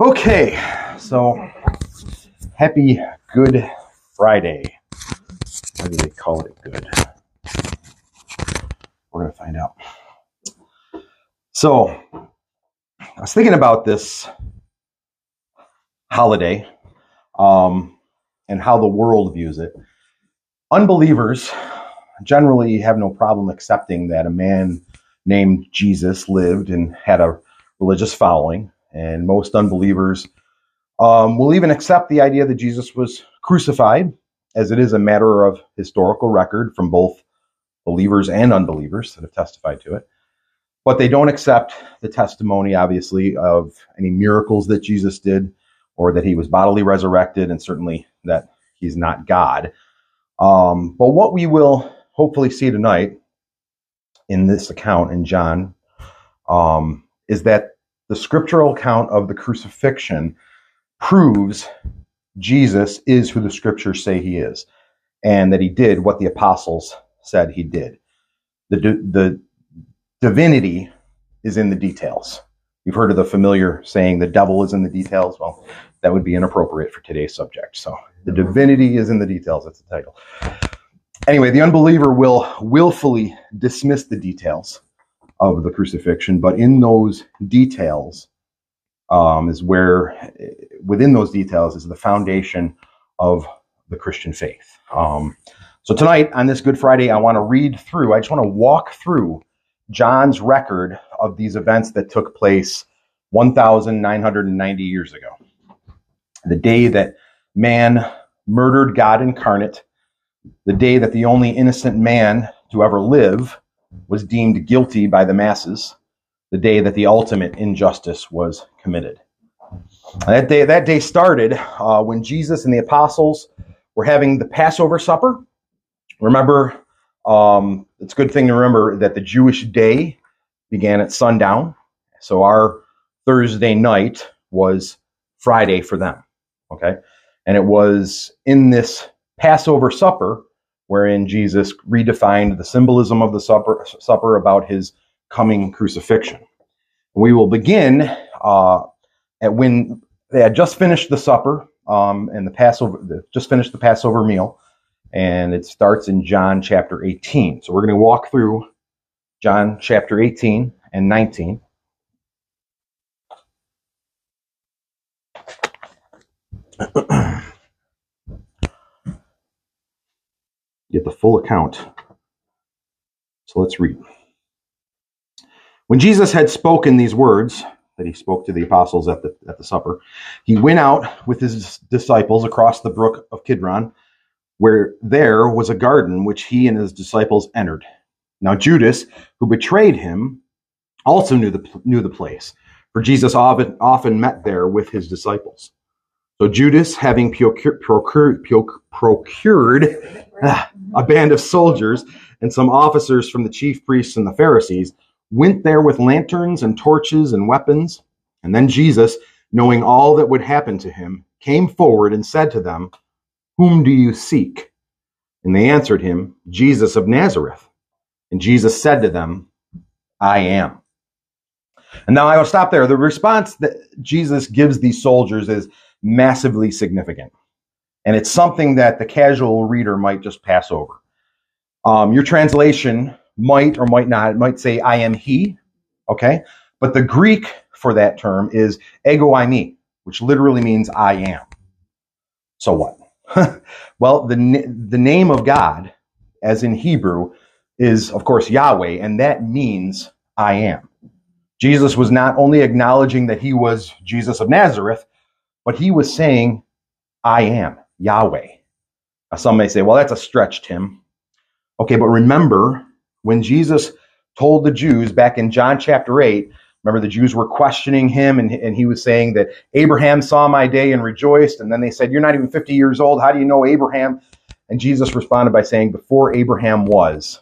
Okay, so happy Good Friday. Why do they call it good? We're going to find out. So, I was thinking about this holiday um, and how the world views it. Unbelievers generally have no problem accepting that a man named Jesus lived and had a religious following, and most unbelievers um, will even accept the idea that Jesus was crucified, as it is a matter of historical record from both believers and unbelievers that have testified to it. But they don't accept the testimony, obviously, of any miracles that Jesus did or that he was bodily resurrected, and certainly that he's not God. Um, but what we will hopefully see tonight in this account in John um, is that the scriptural account of the crucifixion proves Jesus is who the scriptures say he is, and that he did what the apostles said he did. The, the divinity is in the details. You've heard of the familiar saying, the devil is in the details. Well, that would be inappropriate for today's subject. So, the divinity is in the details. That's the title. Anyway, the unbeliever will willfully dismiss the details of the crucifixion, but in those details um, is where, within those details, is the foundation of the Christian faith. Um, so tonight on this Good Friday, I want to read through, I just want to walk through John's record of these events that took place 1,990 years ago. The day that man murdered God incarnate, the day that the only innocent man to ever live was deemed guilty by the masses, the day that the ultimate injustice was committed. That day, that day started uh, when Jesus and the apostles were having the Passover supper Remember, um, it's a good thing to remember that the Jewish day began at sundown. So our Thursday night was Friday for them. Okay. And it was in this Passover supper wherein Jesus redefined the symbolism of the supper, supper about his coming crucifixion. We will begin uh, at when they had just finished the supper um, and the Passover, just finished the Passover meal and it starts in John chapter 18. So we're going to walk through John chapter 18 and 19. Get the full account. So let's read. When Jesus had spoken these words that he spoke to the apostles at the, at the supper, he went out with his disciples across the brook of Kidron where there was a garden which he and his disciples entered. Now Judas, who betrayed him, also knew the knew the place, for Jesus often often met there with his disciples. So Judas, having procured, procured, procured ah, a band of soldiers and some officers from the chief priests and the Pharisees, went there with lanterns and torches and weapons. And then Jesus, knowing all that would happen to him, came forward and said to them, whom do you seek? And they answered him, Jesus of Nazareth. And Jesus said to them, I am. And now I will stop there. The response that Jesus gives these soldiers is massively significant. And it's something that the casual reader might just pass over. Um, your translation might or might not, it might say, I am he. Okay. But the Greek for that term is ego eimi, which literally means I am. So what? well, the, the name of God, as in Hebrew, is, of course, Yahweh, and that means I am. Jesus was not only acknowledging that he was Jesus of Nazareth, but he was saying, I am Yahweh. Now, some may say, well, that's a stretch, Tim. Okay, but remember when Jesus told the Jews back in John chapter 8 Remember, the Jews were questioning him, and, and he was saying that Abraham saw my day and rejoiced. And then they said, You're not even 50 years old. How do you know Abraham? And Jesus responded by saying, Before Abraham was,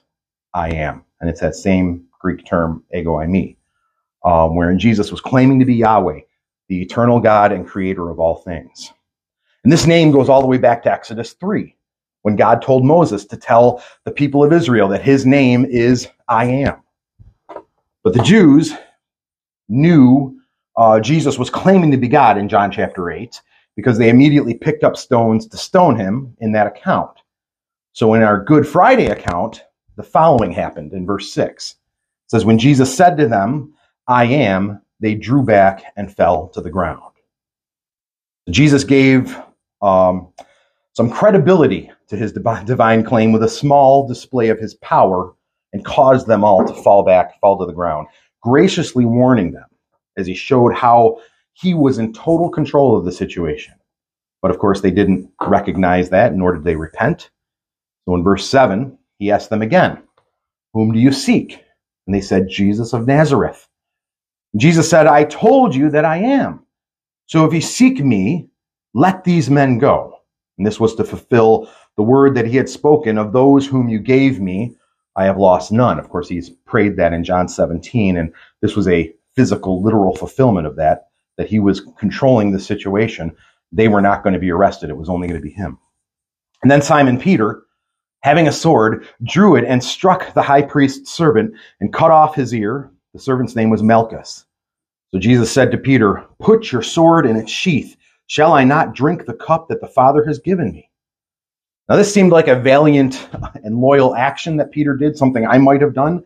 I am. And it's that same Greek term, ego eimi, um, wherein Jesus was claiming to be Yahweh, the eternal God and creator of all things. And this name goes all the way back to Exodus 3, when God told Moses to tell the people of Israel that his name is I am. But the Jews knew uh, Jesus was claiming to be God in John chapter 8 because they immediately picked up stones to stone him in that account. So in our Good Friday account, the following happened in verse 6. It says, When Jesus said to them, I am, they drew back and fell to the ground. Jesus gave um, some credibility to his divine claim with a small display of his power and caused them all to fall back, fall to the ground, graciously warning them as he showed how he was in total control of the situation. But of course, they didn't recognize that, nor did they repent. So in verse 7, he asked them again, Whom do you seek? And they said, Jesus of Nazareth. And Jesus said, I told you that I am. So if you seek me, let these men go. And this was to fulfill the word that he had spoken of those whom you gave me, I have lost none. Of course, he's prayed that in John 17, and this was a physical, literal fulfillment of that, that he was controlling the situation. They were not going to be arrested. It was only going to be him. And then Simon Peter, having a sword, drew it and struck the high priest's servant and cut off his ear. The servant's name was Malchus. So Jesus said to Peter, Put your sword in its sheath. Shall I not drink the cup that the Father has given me? Now, this seemed like a valiant and loyal action that Peter did, something I might have done,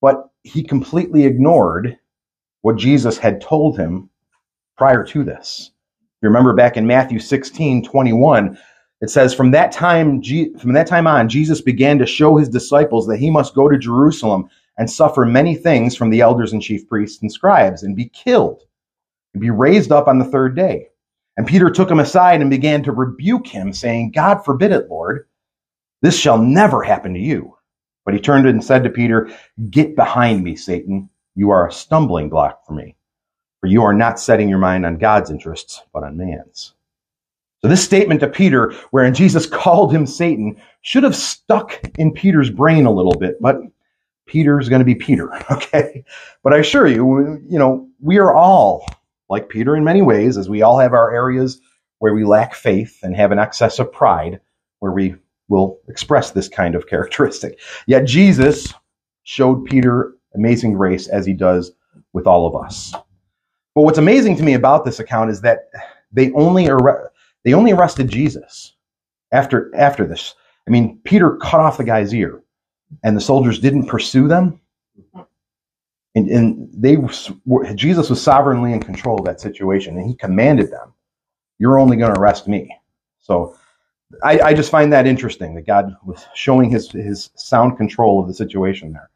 but he completely ignored what Jesus had told him prior to this. You remember back in Matthew 16, 21, it says, From that time, from that time on, Jesus began to show his disciples that he must go to Jerusalem and suffer many things from the elders and chief priests and scribes and be killed and be raised up on the third day. And Peter took him aside and began to rebuke him, saying, God forbid it, Lord. This shall never happen to you. But he turned and said to Peter, Get behind me, Satan. You are a stumbling block for me, for you are not setting your mind on God's interests, but on man's. So this statement to Peter, wherein Jesus called him Satan, should have stuck in Peter's brain a little bit, but Peter's going to be Peter, okay? But I assure you, you know, we are all like Peter in many ways, as we all have our areas where we lack faith and have an excess of pride, where we will express this kind of characteristic. Yet Jesus showed Peter amazing grace as he does with all of us. But what's amazing to me about this account is that they only they only arrested Jesus after after this. I mean, Peter cut off the guy's ear, and the soldiers didn't pursue them. And, and they were, Jesus was sovereignly in control of that situation, and he commanded them, "You're only going to arrest me." So, I, I just find that interesting that God was showing his his sound control of the situation there.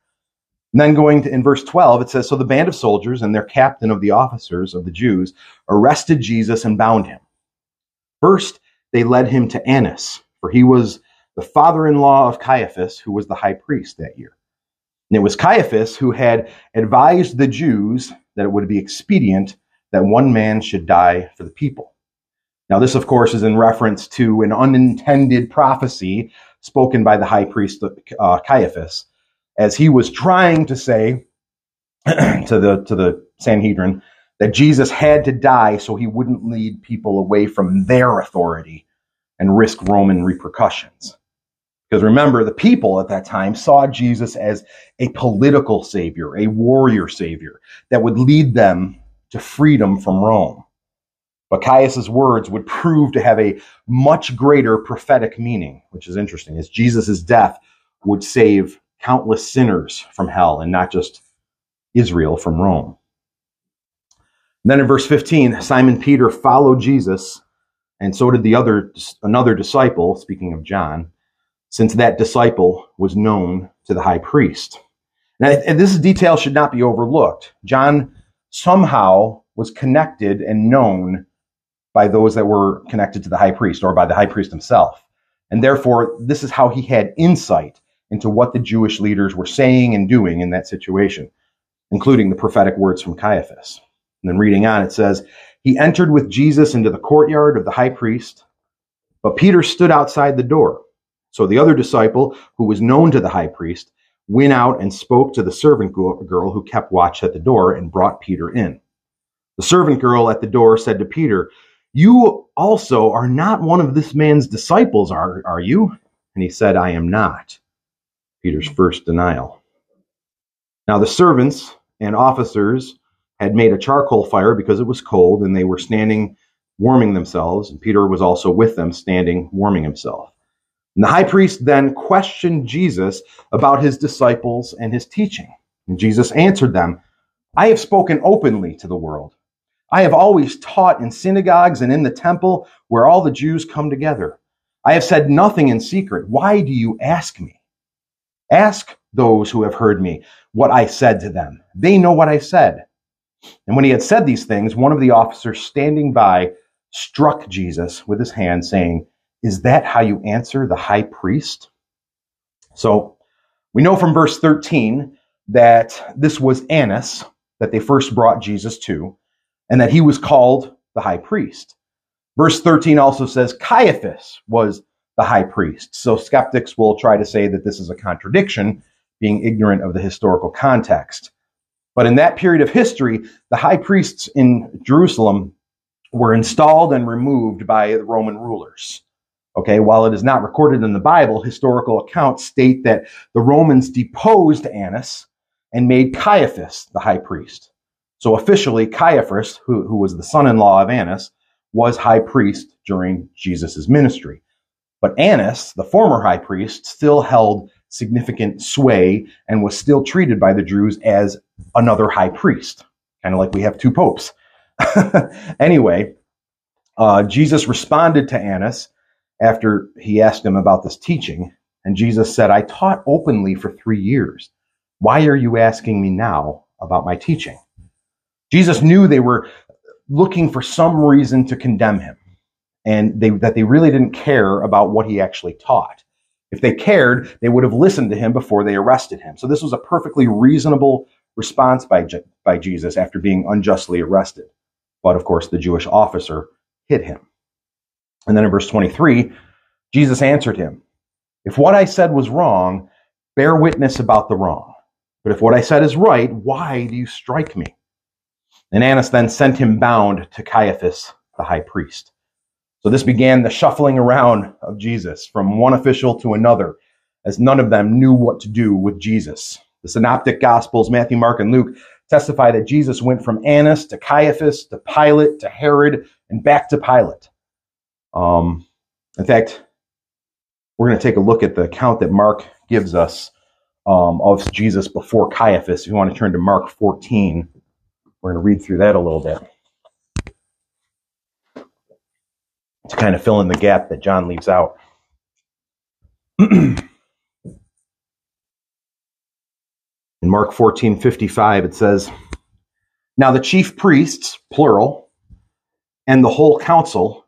And then going to in verse 12, it says, So the band of soldiers and their captain of the officers of the Jews arrested Jesus and bound him. First, they led him to Annas, for he was the father in law of Caiaphas, who was the high priest that year. And it was Caiaphas who had advised the Jews that it would be expedient that one man should die for the people. Now, this, of course, is in reference to an unintended prophecy spoken by the high priest uh, Caiaphas, as he was trying to say to the to the Sanhedrin that Jesus had to die so he wouldn't lead people away from their authority and risk Roman repercussions. Because remember, the people at that time saw Jesus as a political savior, a warrior savior that would lead them to freedom from Rome. But Caiaphas' words would prove to have a much greater prophetic meaning, which is interesting, as Jesus' death would save countless sinners from hell and not just Israel from Rome. And then in verse 15, Simon Peter followed Jesus, and so did the other another disciple, speaking of John since that disciple was known to the high priest. Now, this detail should not be overlooked. John somehow was connected and known by those that were connected to the high priest or by the high priest himself. And therefore, this is how he had insight into what the Jewish leaders were saying and doing in that situation, including the prophetic words from Caiaphas. And then reading on, it says, He entered with Jesus into the courtyard of the high priest, but Peter stood outside the door. So the other disciple, who was known to the high priest, went out and spoke to the servant girl who kept watch at the door and brought Peter in. The servant girl at the door said to Peter, You also are not one of this man's disciples, are, are you? And he said, I am not. Peter's first denial. Now the servants and officers had made a charcoal fire because it was cold, and they were standing warming themselves. And Peter was also with them, standing warming himself. And the high priest then questioned Jesus about his disciples and his teaching. And Jesus answered them, I have spoken openly to the world. I have always taught in synagogues and in the temple where all the Jews come together. I have said nothing in secret. Why do you ask me? Ask those who have heard me what I said to them. They know what I said. And when he had said these things, one of the officers standing by struck Jesus with his hand, saying, Is that how you answer the high priest? So we know from verse 13 that this was Annas that they first brought Jesus to, and that he was called the high priest. Verse 13 also says Caiaphas was the high priest. So skeptics will try to say that this is a contradiction, being ignorant of the historical context. But in that period of history, the high priests in Jerusalem were installed and removed by the Roman rulers. Okay, while it is not recorded in the Bible, historical accounts state that the Romans deposed Annas and made Caiaphas the high priest. So officially, Caiaphas, who, who was the son-in-law of Annas, was high priest during Jesus' ministry. But Annas, the former high priest, still held significant sway and was still treated by the Jews as another high priest, kind of like we have two popes. anyway, uh, Jesus responded to Annas after he asked him about this teaching, and Jesus said, I taught openly for three years. Why are you asking me now about my teaching? Jesus knew they were looking for some reason to condemn him and they, that they really didn't care about what he actually taught. If they cared, they would have listened to him before they arrested him. So this was a perfectly reasonable response by, by Jesus after being unjustly arrested. But of course, the Jewish officer hit him. And then in verse 23, Jesus answered him, If what I said was wrong, bear witness about the wrong. But if what I said is right, why do you strike me? And Annas then sent him bound to Caiaphas, the high priest. So this began the shuffling around of Jesus from one official to another, as none of them knew what to do with Jesus. The synoptic gospels, Matthew, Mark, and Luke, testify that Jesus went from Annas to Caiaphas to Pilate to Herod and back to Pilate. Um, in fact, we're going to take a look at the account that Mark gives us um, of Jesus before Caiaphas. If you want to turn to Mark 14, we're going to read through that a little bit to kind of fill in the gap that John leaves out. in Mark 14 55, it says, Now the chief priests, plural, and the whole council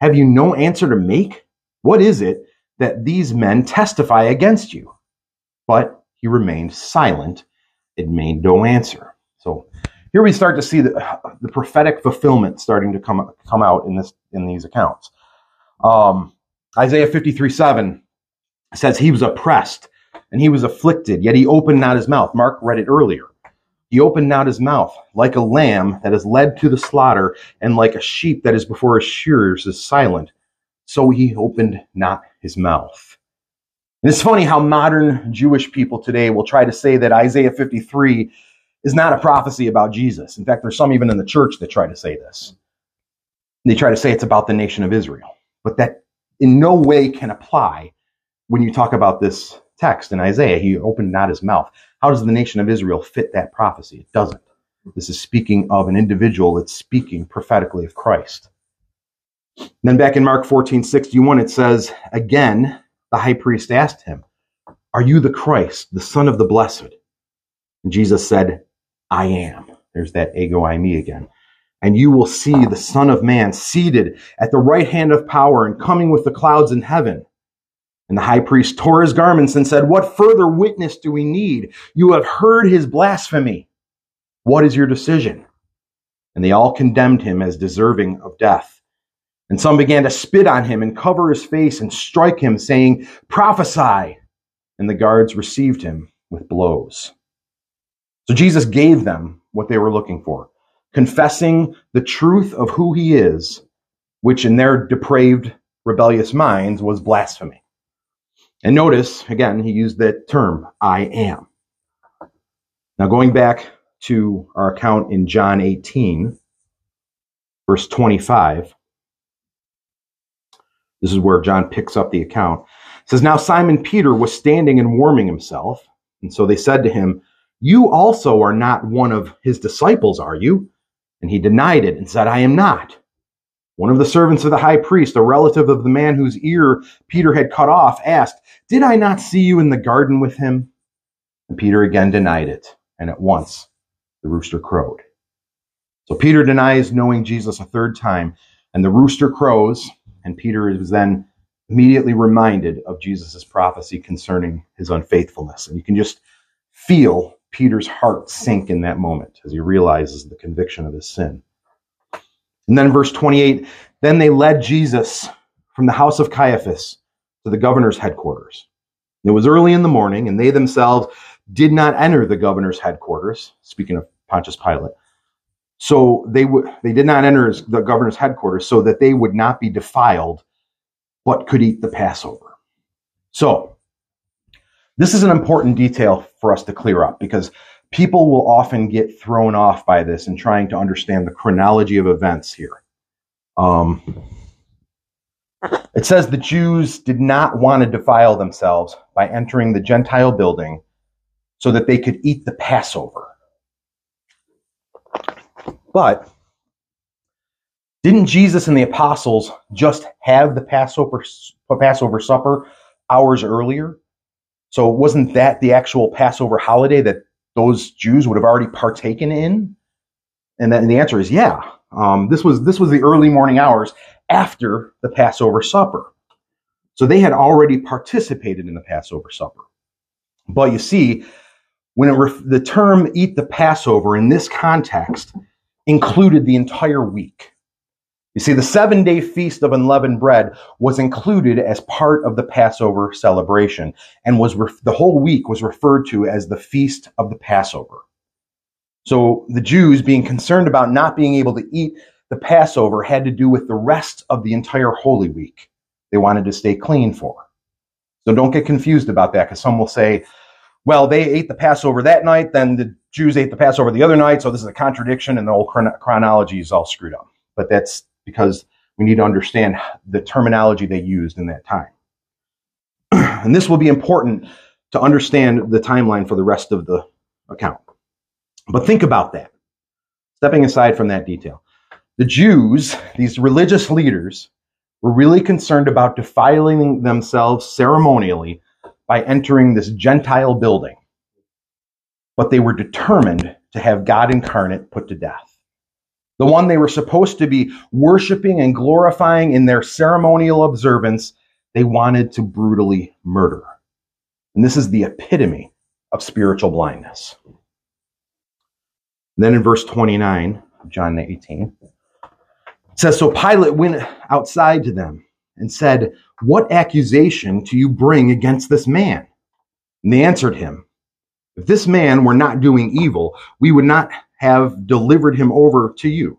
Have you no answer to make? What is it that these men testify against you? But he remained silent and made no answer. So here we start to see the, the prophetic fulfillment starting to come, come out in this, in these accounts. Um, Isaiah 53, 7 says he was oppressed and he was afflicted, yet he opened not his mouth. Mark read it earlier. He opened not his mouth like a lamb that is led to the slaughter and like a sheep that is before his shearers is silent. So he opened not his mouth. And it's funny how modern Jewish people today will try to say that Isaiah 53 is not a prophecy about Jesus. In fact, there's some even in the church that try to say this. They try to say it's about the nation of Israel, but that in no way can apply when you talk about this text in Isaiah. He opened not his mouth. How does the nation of Israel fit that prophecy? It doesn't. This is speaking of an individual that's speaking prophetically of Christ. then back in Mark 14, 61, it says, Again, the high priest asked him, Are you the Christ, the Son of the Blessed? And Jesus said, I am. There's that ego eimi again. And you will see the Son of Man seated at the right hand of power and coming with the clouds in heaven. And the high priest tore his garments and said, What further witness do we need? You have heard his blasphemy. What is your decision? and they all condemned him as deserving of death. And some began to spit on him and cover his face and strike him, saying, Prophesy! And the guards received him with blows. So Jesus gave them what they were looking for, confessing the truth of who he is, which in their depraved, rebellious minds was blasphemy. And notice, again, he used that term, I am. Now, going back to our account in John 18, verse 25. This is where John picks up the account. It says, Now Simon Peter was standing and warming himself. And so they said to him, You also are not one of his disciples, are you? And he denied it and said, I am not. One of the servants of the high priest, a relative of the man whose ear Peter had cut off, asked, Did I not see you in the garden with him? And Peter again denied it, and at once the rooster crowed. So Peter denies knowing Jesus a third time, and the rooster crows, and Peter is then immediately reminded of Jesus' prophecy concerning his unfaithfulness. And you can just feel Peter's heart sink in that moment as he realizes the conviction of his sin. And then verse 28, then they led Jesus from the house of Caiaphas to the governor's headquarters. It was early in the morning, and they themselves did not enter the governor's headquarters, speaking of Pontius Pilate. So they would they did not enter the governor's headquarters so that they would not be defiled, but could eat the Passover. So this is an important detail for us to clear up because people will often get thrown off by this in trying to understand the chronology of events here. Um, it says the Jews did not want to defile themselves by entering the Gentile building so that they could eat the Passover. But didn't Jesus and the apostles just have the Passover, Passover supper hours earlier? So wasn't that the actual Passover holiday that those Jews would have already partaken in? And, then the answer is yeah. Um, this was this was the early morning hours after the Passover supper. So they had already participated in the Passover supper. But you see, when ref- the term eat the Passover in this context included the entire week. You see, the seven day feast of unleavened bread was included as part of the Passover celebration and was ref- the whole week was referred to as the feast of the Passover. So the Jews being concerned about not being able to eat the Passover had to do with the rest of the entire Holy Week. They wanted to stay clean for. So don't get confused about that because some will say, well, they ate the Passover that night, then the Jews ate the Passover the other night, so this is a contradiction, and the whole chron- chronology is all screwed up. But that's because we need to understand the terminology they used in that time. and this will be important to understand the timeline for the rest of the account. But think about that. Stepping aside from that detail, the Jews, these religious leaders, were really concerned about defiling themselves ceremonially by entering this Gentile building, but they were determined to have God incarnate put to death. The one they were supposed to be worshiping and glorifying in their ceremonial observance, they wanted to brutally murder. And this is the epitome of spiritual blindness. Then in verse 29 of John 18, it says, So Pilate went outside to them and said, What accusation do you bring against this man? And they answered him, If this man were not doing evil, we would not have delivered him over to you.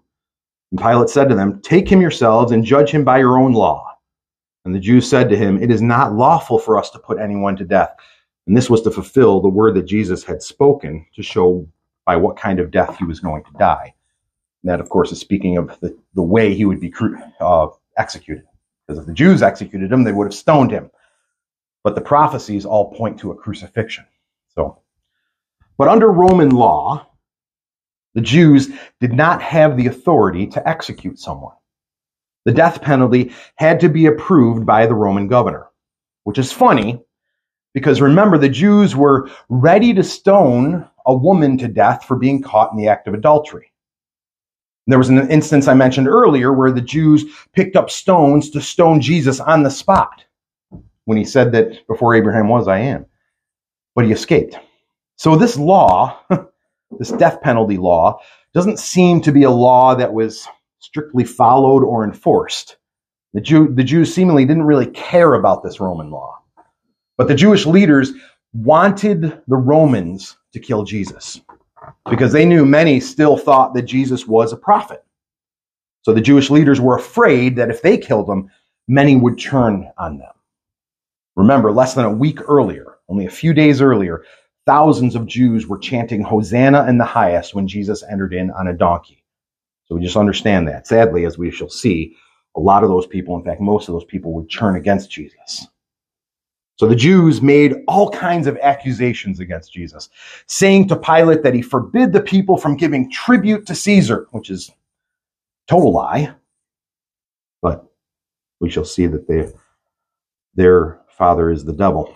And Pilate said to them, Take him yourselves and judge him by your own law. And the Jews said to him, It is not lawful for us to put anyone to death. And this was to fulfill the word that Jesus had spoken to show by what kind of death he was going to die. And that, of course, is speaking of the, the way he would be uh, executed. Because if the Jews executed him, they would have stoned him. But the prophecies all point to a crucifixion. So, but under Roman law, the Jews did not have the authority to execute someone. The death penalty had to be approved by the Roman governor, which is funny because remember, the Jews were ready to stone a woman to death for being caught in the act of adultery. There was an instance I mentioned earlier where the Jews picked up stones to stone Jesus on the spot when he said that before Abraham was, I am. But he escaped. So this law, this death penalty law, doesn't seem to be a law that was strictly followed or enforced. The, Jew, the Jews seemingly didn't really care about this Roman law. But the Jewish leaders wanted the Romans to kill Jesus because they knew many still thought that Jesus was a prophet. So the Jewish leaders were afraid that if they killed him, many would turn on them. Remember, less than a week earlier, only a few days earlier, thousands of Jews were chanting Hosanna in the highest when Jesus entered in on a donkey. So we just understand that. Sadly, as we shall see, a lot of those people, in fact, most of those people would turn against Jesus. So the Jews made all kinds of accusations against Jesus, saying to Pilate that he forbid the people from giving tribute to Caesar, which is total lie. But we shall see that they, their father is the devil.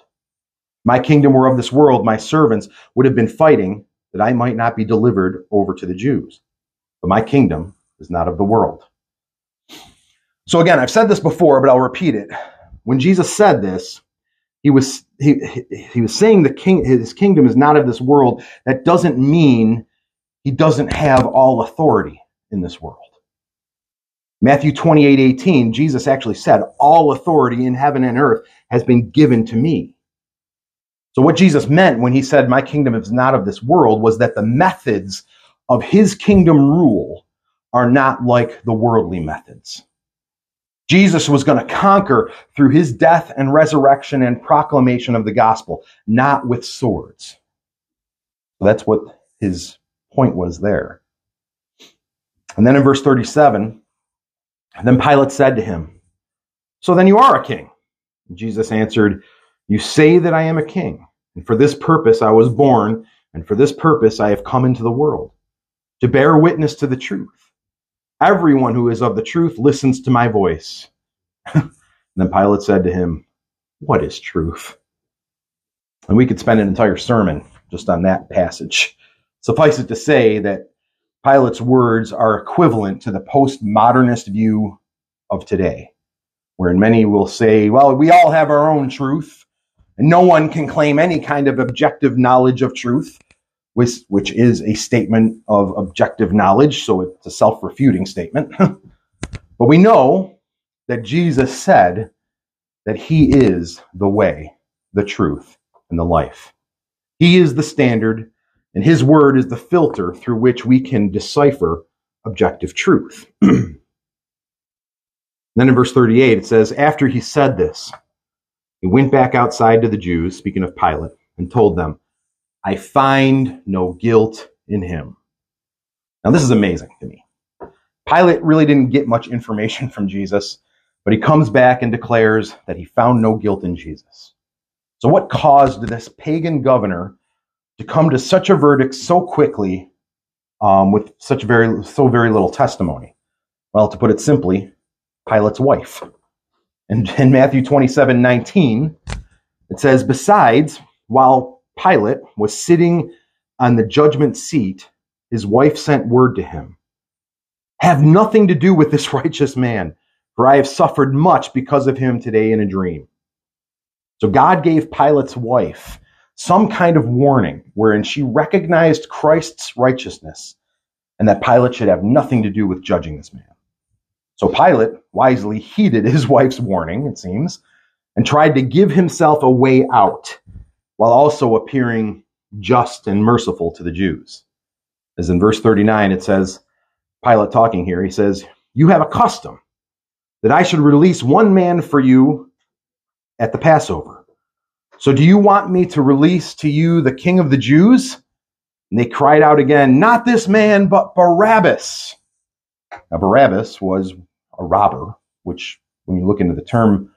My kingdom were of this world, my servants would have been fighting that I might not be delivered over to the Jews. But my kingdom is not of the world. So again, I've said this before, but I'll repeat it. When Jesus said this, he was he, he was saying the king his kingdom is not of this world that doesn't mean he doesn't have all authority in this world matthew 28 18 jesus actually said all authority in heaven and earth has been given to me so what jesus meant when he said my kingdom is not of this world was that the methods of his kingdom rule are not like the worldly methods Jesus was going to conquer through his death and resurrection and proclamation of the gospel, not with swords. So that's what his point was there. And then in verse 37, then Pilate said to him, So then you are a king. And Jesus answered, You say that I am a king, and for this purpose I was born, and for this purpose I have come into the world, to bear witness to the truth. Everyone who is of the truth listens to my voice. then Pilate said to him, What is truth? And we could spend an entire sermon just on that passage. Suffice it to say that Pilate's words are equivalent to the postmodernist view of today, wherein many will say, Well, we all have our own truth, and no one can claim any kind of objective knowledge of truth which, which is a statement of objective knowledge, so it's a self refuting statement. but we know that Jesus said that he is the way, the truth, and the life. He is the standard, and his word is the filter through which we can decipher objective truth. then in verse 38, it says, After he said this, he went back outside to the Jews, speaking of Pilate, and told them, I find no guilt in him. Now, this is amazing to me. Pilate really didn't get much information from Jesus, but he comes back and declares that he found no guilt in Jesus. So, what caused this pagan governor to come to such a verdict so quickly um, with such very, so very little testimony? Well, to put it simply, Pilate's wife. And in Matthew 27 19, it says, Besides, while Pilate was sitting on the judgment seat, his wife sent word to him Have nothing to do with this righteous man, for I have suffered much because of him today in a dream. So God gave Pilate's wife some kind of warning wherein she recognized Christ's righteousness and that Pilate should have nothing to do with judging this man. So Pilate wisely heeded his wife's warning, it seems, and tried to give himself a way out while also appearing just and merciful to the Jews. As in verse 39, it says, Pilate talking here, he says, You have a custom that I should release one man for you at the Passover. So do you want me to release to you the king of the Jews? And they cried out again, Not this man, but Barabbas. Now, Barabbas was a robber, which, when you look into the term,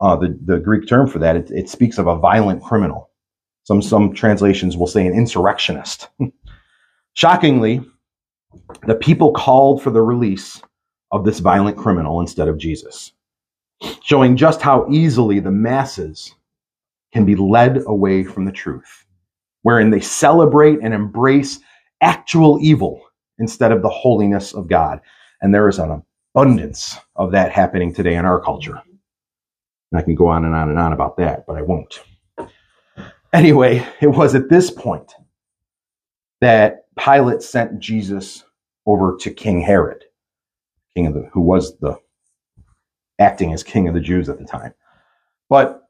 uh, the, the Greek term for that, it, it speaks of a violent criminal. Some, some translations will say an insurrectionist. Shockingly, the people called for the release of this violent criminal instead of Jesus, showing just how easily the masses can be led away from the truth, wherein they celebrate and embrace actual evil instead of the holiness of God. And there is an abundance of that happening today in our culture. And I can go on and on and on about that, but I won't. Anyway, it was at this point that Pilate sent Jesus over to King Herod, king of the, who was the acting as king of the Jews at the time. But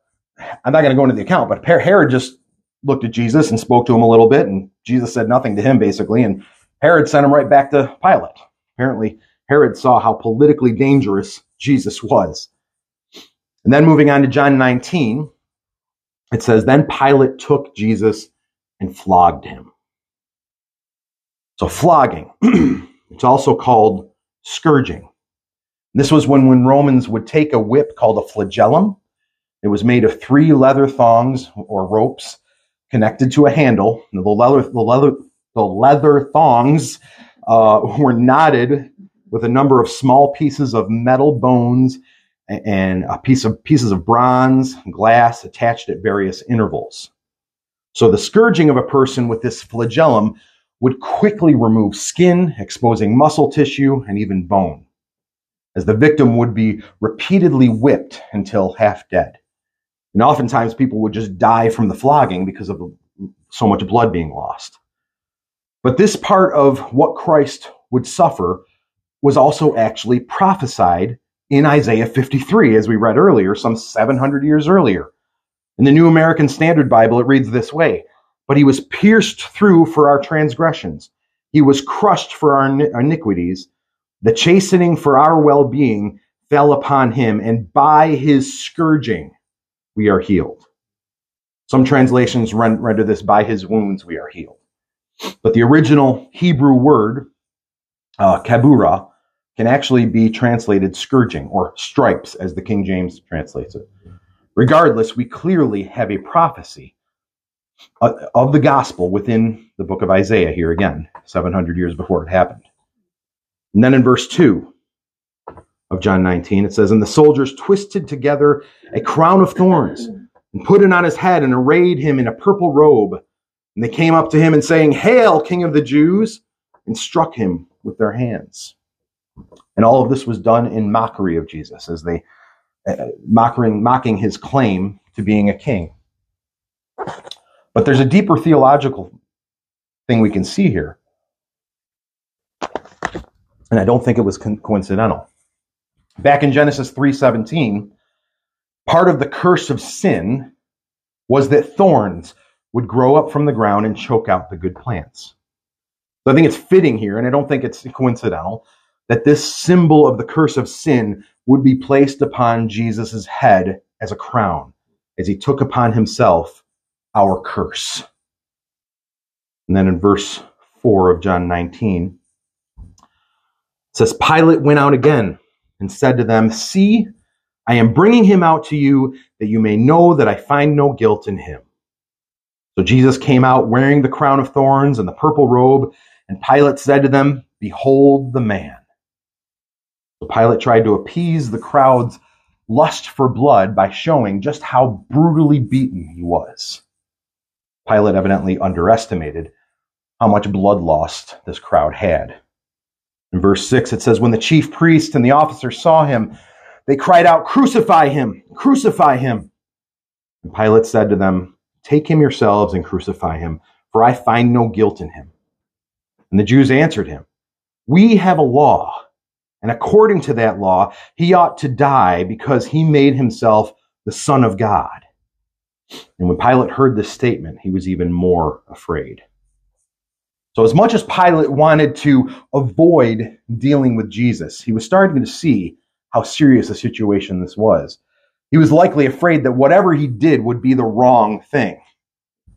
I'm not going to go into the account, but Herod just looked at Jesus and spoke to him a little bit, and Jesus said nothing to him basically, and Herod sent him right back to Pilate. Apparently, Herod saw how politically dangerous Jesus was. And then moving on to John 19, it says, Then Pilate took Jesus and flogged him. So, flogging, it's also called scourging. This was when, when Romans would take a whip called a flagellum. It was made of three leather thongs or ropes connected to a handle. The leather, the leather, the leather thongs uh, were knotted with a number of small pieces of metal bones and a piece of pieces of bronze, glass attached at various intervals. So the scourging of a person with this flagellum would quickly remove skin, exposing muscle tissue and even bone, as the victim would be repeatedly whipped until half dead. And oftentimes people would just die from the flogging because of so much blood being lost. But this part of what Christ would suffer was also actually prophesied in Isaiah 53, as we read earlier, some 700 years earlier. In the New American Standard Bible, it reads this way But he was pierced through for our transgressions, he was crushed for our iniquities. The chastening for our well being fell upon him, and by his scourging we are healed. Some translations render this by his wounds we are healed. But the original Hebrew word, uh, kabura, can actually be translated scourging or stripes, as the King James translates it. Regardless, we clearly have a prophecy uh, of the gospel within the book of Isaiah here again, 700 years before it happened. And then in verse 2 of John 19, it says, And the soldiers twisted together a crown of thorns and put it on his head and arrayed him in a purple robe. And they came up to him and saying, Hail, King of the Jews, and struck him with their hands. And all of this was done in mockery of Jesus as they uh, mocking, mocking his claim to being a king. But there's a deeper theological thing we can see here. And I don't think it was co- coincidental. Back in Genesis 3:17, part of the curse of sin was that thorns would grow up from the ground and choke out the good plants. So I think it's fitting here, and I don't think it's coincidental, that this symbol of the curse of sin would be placed upon Jesus' head as a crown, as he took upon himself our curse. And then in verse 4 of John 19, it says, Pilate went out again and said to them, See, I am bringing him out to you that you may know that I find no guilt in him. So Jesus came out wearing the crown of thorns and the purple robe, and Pilate said to them, Behold the man. So Pilate tried to appease the crowd's lust for blood by showing just how brutally beaten he was. Pilate evidently underestimated how much blood loss this crowd had. In verse 6, it says, When the chief priest and the officers saw him, they cried out, Crucify him! Crucify him! And Pilate said to them, Take him yourselves and crucify him, for I find no guilt in him. And the Jews answered him, We have a law, and according to that law, he ought to die because he made himself the Son of God. And when Pilate heard this statement, he was even more afraid. So, as much as Pilate wanted to avoid dealing with Jesus, he was starting to see how serious a situation this was. He was likely afraid that whatever he did would be the wrong thing.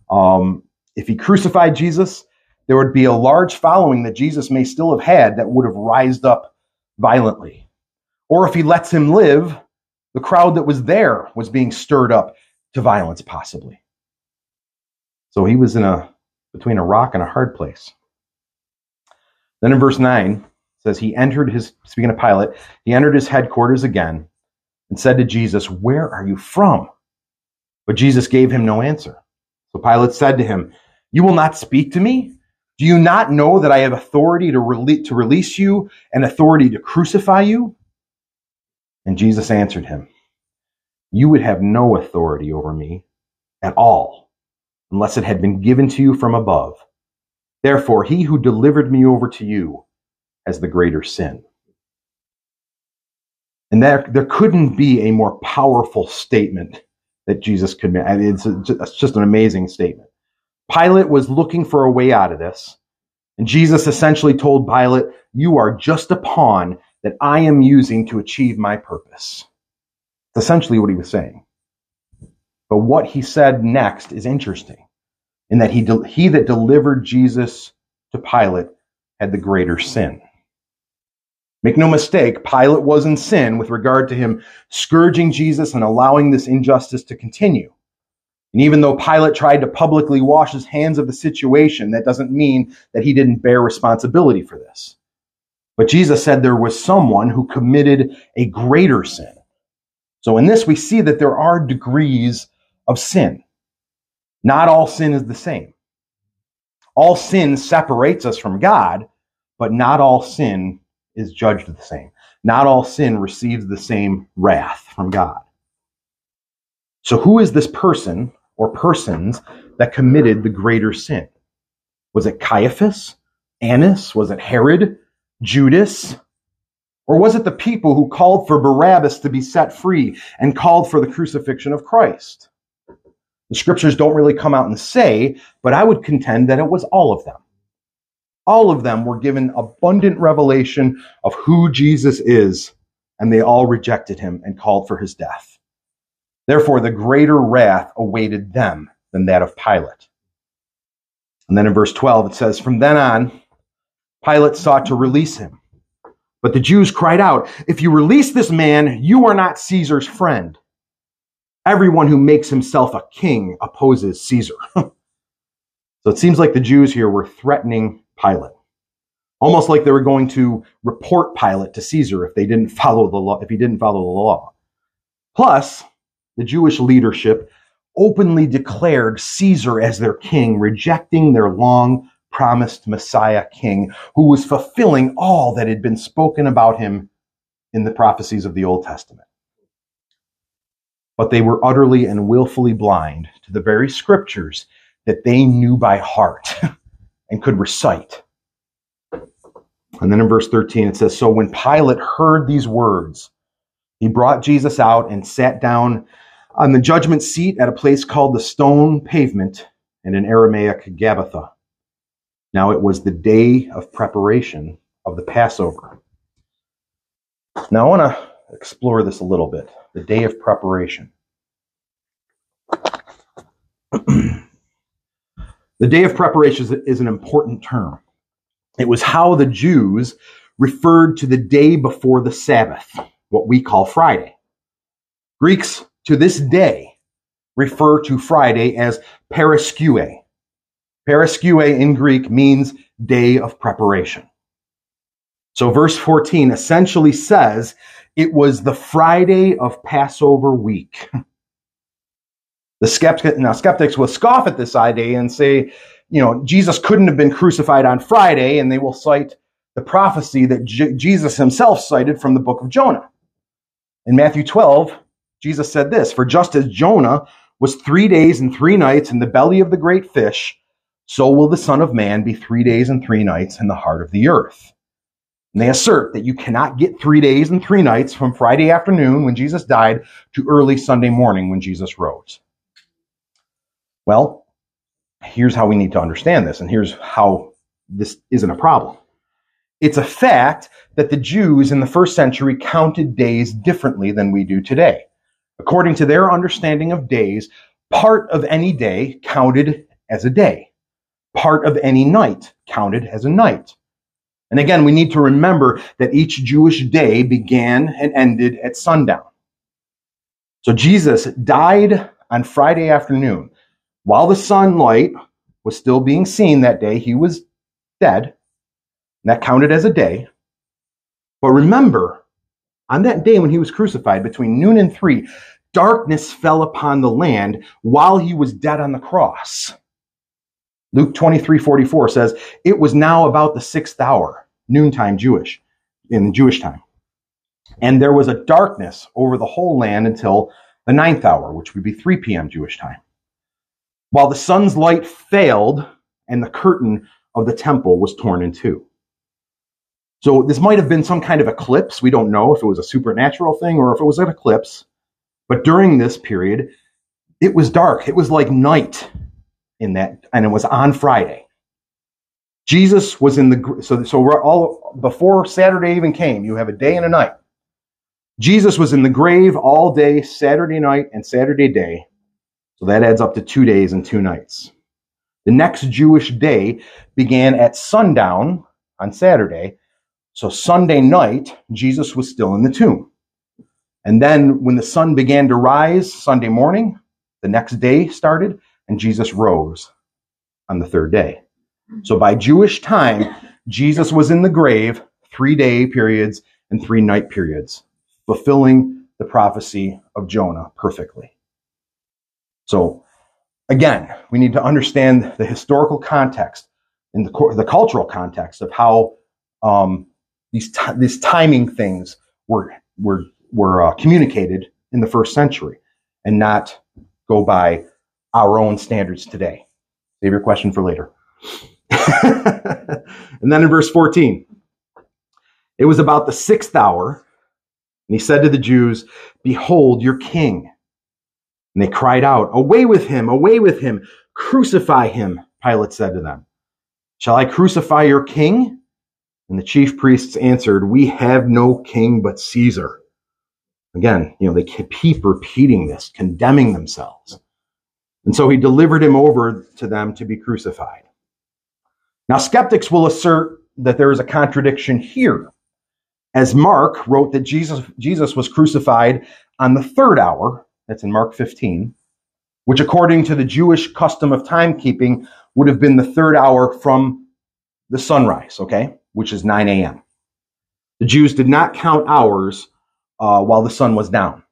Um, if he crucified Jesus, there would be a large following that Jesus may still have had that would have rised up violently. Or if he lets him live, the crowd that was there was being stirred up to violence, possibly. So he was in a between a rock and a hard place. Then in verse 9, says he entered his, speaking of Pilate, he entered his headquarters again and said to Jesus, Where are you from? But Jesus gave him no answer. So Pilate said to him, You will not speak to me? Do you not know that I have authority to, rele- to release you and authority to crucify you? And Jesus answered him, You would have no authority over me at all unless it had been given to you from above. Therefore, he who delivered me over to you has the greater sin. And there, there couldn't be a more powerful statement that Jesus could make. I mean, it's, a, it's just an amazing statement. Pilate was looking for a way out of this. And Jesus essentially told Pilate, You are just a pawn that I am using to achieve my purpose. It's essentially what he was saying. But what he said next is interesting in that he, de- he that delivered Jesus to Pilate had the greater sin. Make no mistake, Pilate was in sin with regard to him scourging Jesus and allowing this injustice to continue. And even though Pilate tried to publicly wash his hands of the situation, that doesn't mean that he didn't bear responsibility for this. But Jesus said there was someone who committed a greater sin. So in this, we see that there are degrees of sin. Not all sin is the same. All sin separates us from God, but not all sin is judged the same. Not all sin receives the same wrath from God. So, who is this person or persons that committed the greater sin? Was it Caiaphas? Annas? Was it Herod? Judas? Or was it the people who called for Barabbas to be set free and called for the crucifixion of Christ? The scriptures don't really come out and say, but I would contend that it was all of them. All of them were given abundant revelation of who Jesus is, and they all rejected him and called for his death. Therefore, the greater wrath awaited them than that of Pilate. And then in verse 12, it says, From then on, Pilate sought to release him. But the Jews cried out, If you release this man, you are not Caesar's friend. Everyone who makes himself a king opposes Caesar. so it seems like the Jews here were threatening Pilate. Almost like they were going to report Pilate to Caesar if they didn't follow the law, if he didn't follow the law. Plus, the Jewish leadership openly declared Caesar as their king, rejecting their long promised Messiah king who was fulfilling all that had been spoken about him in the prophecies of the Old Testament. But they were utterly and willfully blind to the very scriptures that they knew by heart and could recite. And then in verse 13 it says, So when Pilate heard these words, he brought Jesus out and sat down on the judgment seat at a place called the stone pavement and in Aramaic Gabbatha. Now it was the day of preparation of the Passover. Now I want to explore this a little bit. The day of preparation. The day of preparation is an important term. It was how the Jews referred to the day before the Sabbath, what we call Friday. Greeks to this day refer to Friday as Paraskeue. Paraskeue in Greek means day of preparation. So verse 14 essentially says it was the Friday of Passover week. The skeptic, now skeptics will scoff at this idea and say, you know, Jesus couldn't have been crucified on Friday, and they will cite the prophecy that J- Jesus himself cited from the book of Jonah. In Matthew 12, Jesus said this, for just as Jonah was three days and three nights in the belly of the great fish, so will the Son of Man be three days and three nights in the heart of the earth. And they assert that you cannot get three days and three nights from Friday afternoon when Jesus died to early Sunday morning when Jesus rose. Well, here's how we need to understand this, and here's how this isn't a problem. It's a fact that the Jews in the first century counted days differently than we do today. According to their understanding of days, part of any day counted as a day. Part of any night counted as a night. And again, we need to remember that each Jewish day began and ended at sundown. So Jesus died on Friday afternoon. While the sunlight was still being seen that day, he was dead. And that counted as a day. But remember, on that day when he was crucified, between noon and three, darkness fell upon the land while he was dead on the cross. Luke 23 44 says, It was now about the sixth hour, noontime Jewish, in the Jewish time. And there was a darkness over the whole land until the ninth hour, which would be 3 p.m. Jewish time. While the sun's light failed and the curtain of the temple was torn in two. So this might have been some kind of eclipse. We don't know if it was a supernatural thing or if it was an eclipse. But during this period, it was dark. It was like night in that, and it was on Friday. Jesus was in the, so, so we're all, before Saturday even came, you have a day and a night. Jesus was in the grave all day, Saturday night and Saturday day. So that adds up to two days and two nights. The next Jewish day began at sundown on Saturday. So Sunday night, Jesus was still in the tomb. And then when the sun began to rise Sunday morning, the next day started, and Jesus rose on the third day. So by Jewish time, Jesus was in the grave three day periods and three night periods, fulfilling the prophecy of Jonah perfectly. So again, we need to understand the historical context and the, the cultural context of how um, these, t- these timing things were, were were uh, communicated in the first century and not go by our own standards today. Save your question for later. and then in verse 14, it was about the sixth hour, and he said to the Jews, Behold your king. And they cried out, Away with him, away with him, crucify him. Pilate said to them, Shall I crucify your king? And the chief priests answered, We have no king but Caesar. Again, you know, they keep repeating this, condemning themselves. And so he delivered him over to them to be crucified. Now, skeptics will assert that there is a contradiction here. As Mark wrote that Jesus, Jesus was crucified on the third hour, that's in Mark 15, which according to the Jewish custom of timekeeping would have been the third hour from the sunrise, okay, which is 9 a.m. The Jews did not count hours uh, while the sun was down.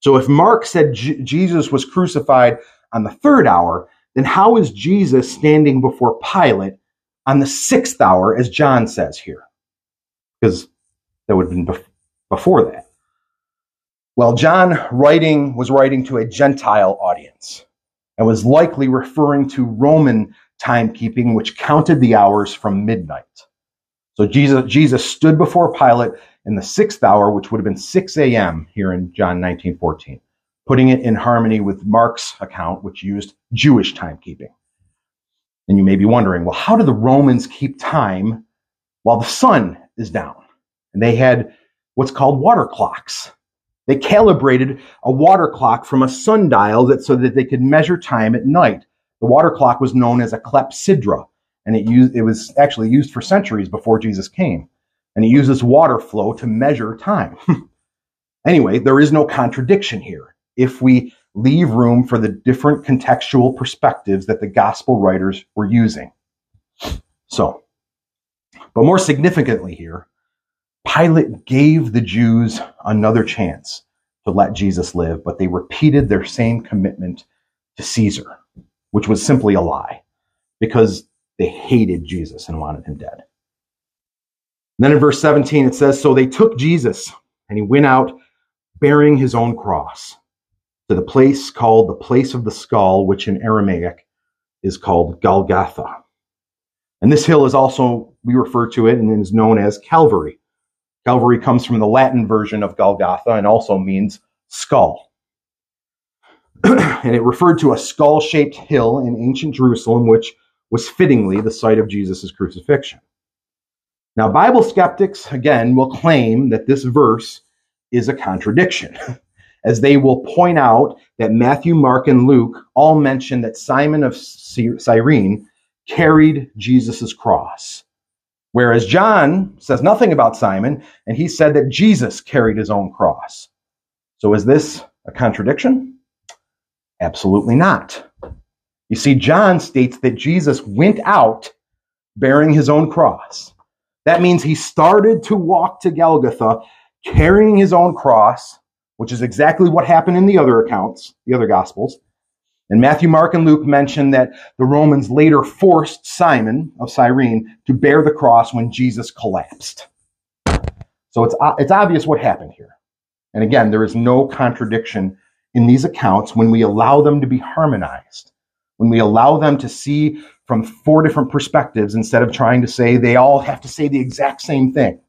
So if Mark said J- Jesus was crucified on the third hour, then how is Jesus standing before Pilate on the sixth hour, as John says here? Because that would have been bef- before that. Well, John writing was writing to a Gentile audience and was likely referring to Roman timekeeping, which counted the hours from midnight. So Jesus, Jesus stood before Pilate in the sixth hour, which would have been 6 a.m. here in John 19:14, putting it in harmony with Mark's account, which used Jewish timekeeping. And you may be wondering, well, how do the Romans keep time while the sun is down? And they had what's called water clocks. They calibrated a water clock from a sundial that so that they could measure time at night. The water clock was known as a clepsydra, and it used it was actually used for centuries before Jesus came and he uses water flow to measure time. anyway, there is no contradiction here if we leave room for the different contextual perspectives that the gospel writers were using. So, but more significantly here, Pilate gave the Jews another chance to let Jesus live, but they repeated their same commitment to Caesar, which was simply a lie because they hated Jesus and wanted him dead. then in verse 17, it says, So they took Jesus, and he went out bearing his own cross to the place called the place of the skull, which in Aramaic is called Golgotha. And this hill is also, we refer to it and is known as Calvary. Calvary comes from the Latin version of Golgotha and also means skull. And it referred to a skull shaped hill in ancient Jerusalem, which was fittingly the site of Jesus' crucifixion. Now, Bible skeptics, again, will claim that this verse is a contradiction, as they will point out that Matthew, Mark, and Luke all mention that Simon of Cyrene carried Jesus' cross. Whereas John says nothing about Simon, and he said that Jesus carried his own cross. So is this a contradiction? Absolutely not. You see, John states that Jesus went out bearing his own cross. That means he started to walk to Golgotha carrying his own cross, which is exactly what happened in the other accounts, the other gospels. And Matthew, Mark, and Luke mention that the Romans later forced Simon of Cyrene to bear the cross when Jesus collapsed. So it's, it's obvious what happened here. And again, there is no contradiction in these accounts when we allow them to be harmonized, when we allow them to see from four different perspectives instead of trying to say they all have to say the exact same thing.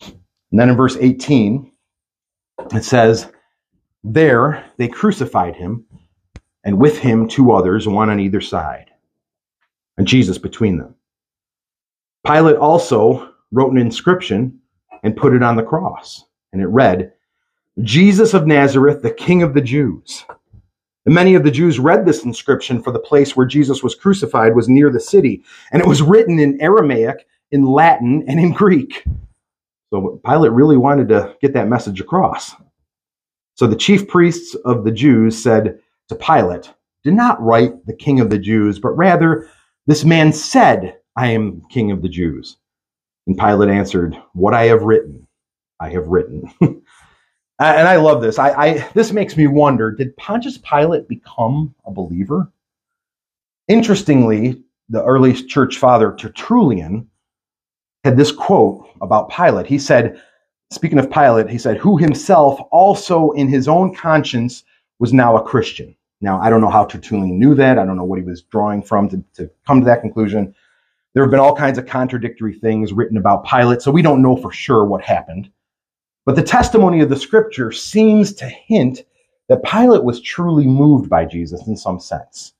And then in verse 18, it says, There they crucified him, and with him two others, one on either side, and Jesus between them. Pilate also wrote an inscription and put it on the cross, and it read, Jesus of Nazareth, the King of the Jews. And many of the Jews read this inscription, for the place where Jesus was crucified was near the city, and it was written in Aramaic, in Latin, and in Greek. So Pilate really wanted to get that message across. So the chief priests of the Jews said to Pilate, Do not write the king of the Jews, but rather, this man said, I am king of the Jews. And Pilate answered, What I have written, I have written. Uh, and I love this. I, I, this makes me wonder did Pontius Pilate become a believer? Interestingly, the early church father Tertullian had this quote about Pilate. He said, speaking of Pilate, he said, who himself also in his own conscience was now a Christian. Now, I don't know how Tertullian knew that. I don't know what he was drawing from to, to come to that conclusion. There have been all kinds of contradictory things written about Pilate, so we don't know for sure what happened. But the testimony of the scripture seems to hint that Pilate was truly moved by Jesus in some sense.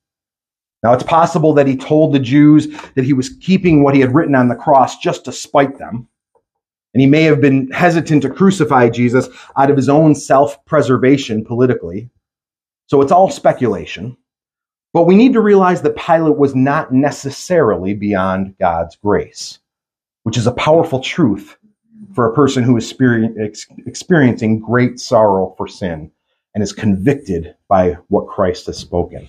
Now, it's possible that he told the Jews that he was keeping what he had written on the cross just to spite them. And he may have been hesitant to crucify Jesus out of his own self preservation politically. So it's all speculation. But we need to realize that Pilate was not necessarily beyond God's grace, which is a powerful truth for a person who is experiencing great sorrow for sin and is convicted by what Christ has spoken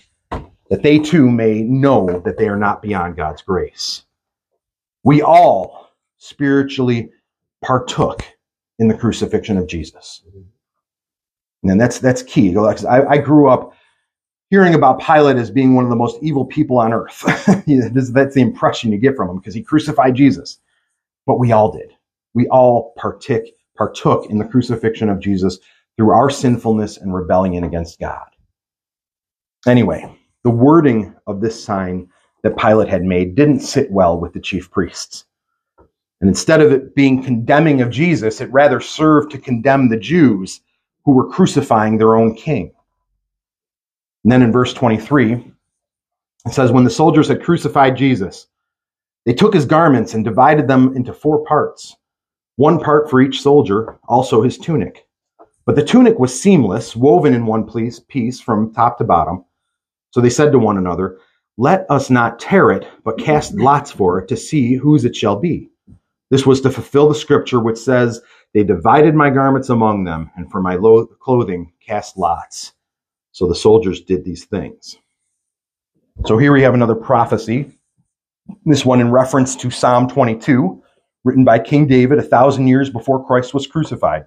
that they too may know that they are not beyond God's grace. We all spiritually partook in the crucifixion of Jesus. And that's, that's key. I, I grew up hearing about Pilate as being one of the most evil people on earth. that's the impression you get from him because he crucified Jesus. But we all did. We all partook, partook in the crucifixion of Jesus through our sinfulness and rebellion against God. Anyway, the wording of this sign that Pilate had made didn't sit well with the chief priests. And instead of it being condemning of Jesus, it rather served to condemn the Jews who were crucifying their own king. And then in verse 23, it says, When the soldiers had crucified Jesus, they took his garments and divided them into four parts, one part for each soldier, also his tunic. But the tunic was seamless, woven in one piece from top to bottom. So they said to one another, Let us not tear it, but cast lots for it to see whose it shall be. This was to fulfill the scripture which says, They divided my garments among them, and for my lo- clothing cast lots. So the soldiers did these things. So here we have another prophecy, this one in reference to Psalm 22, written by King David a thousand years before Christ was crucified.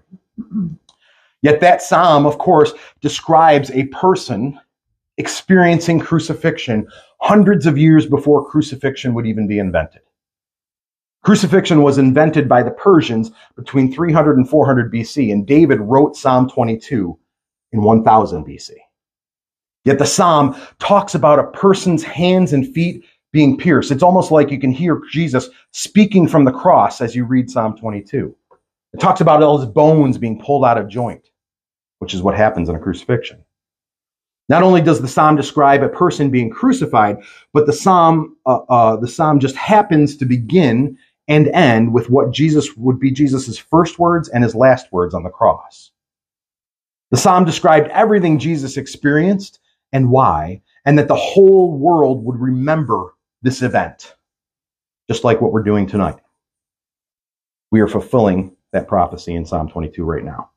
Yet that psalm, of course, describes a person experiencing crucifixion hundreds of years before crucifixion would even be invented. Crucifixion was invented by the Persians between 300 and 400 BC, and David wrote Psalm 22 in 1000 BC. Yet the psalm talks about a person's hands and feet being pierced. It's almost like you can hear Jesus speaking from the cross as you read Psalm 22. It talks about all his bones being pulled out of joint, which is what happens in a crucifixion. Not only does the psalm describe a person being crucified, but the psalm uh, uh, the psalm just happens to begin and end with what Jesus would be Jesus' first words and his last words on the cross. The psalm described everything Jesus experienced and why, and that the whole world would remember this event, just like what we're doing tonight. We are fulfilling that prophecy in Psalm 22 right now.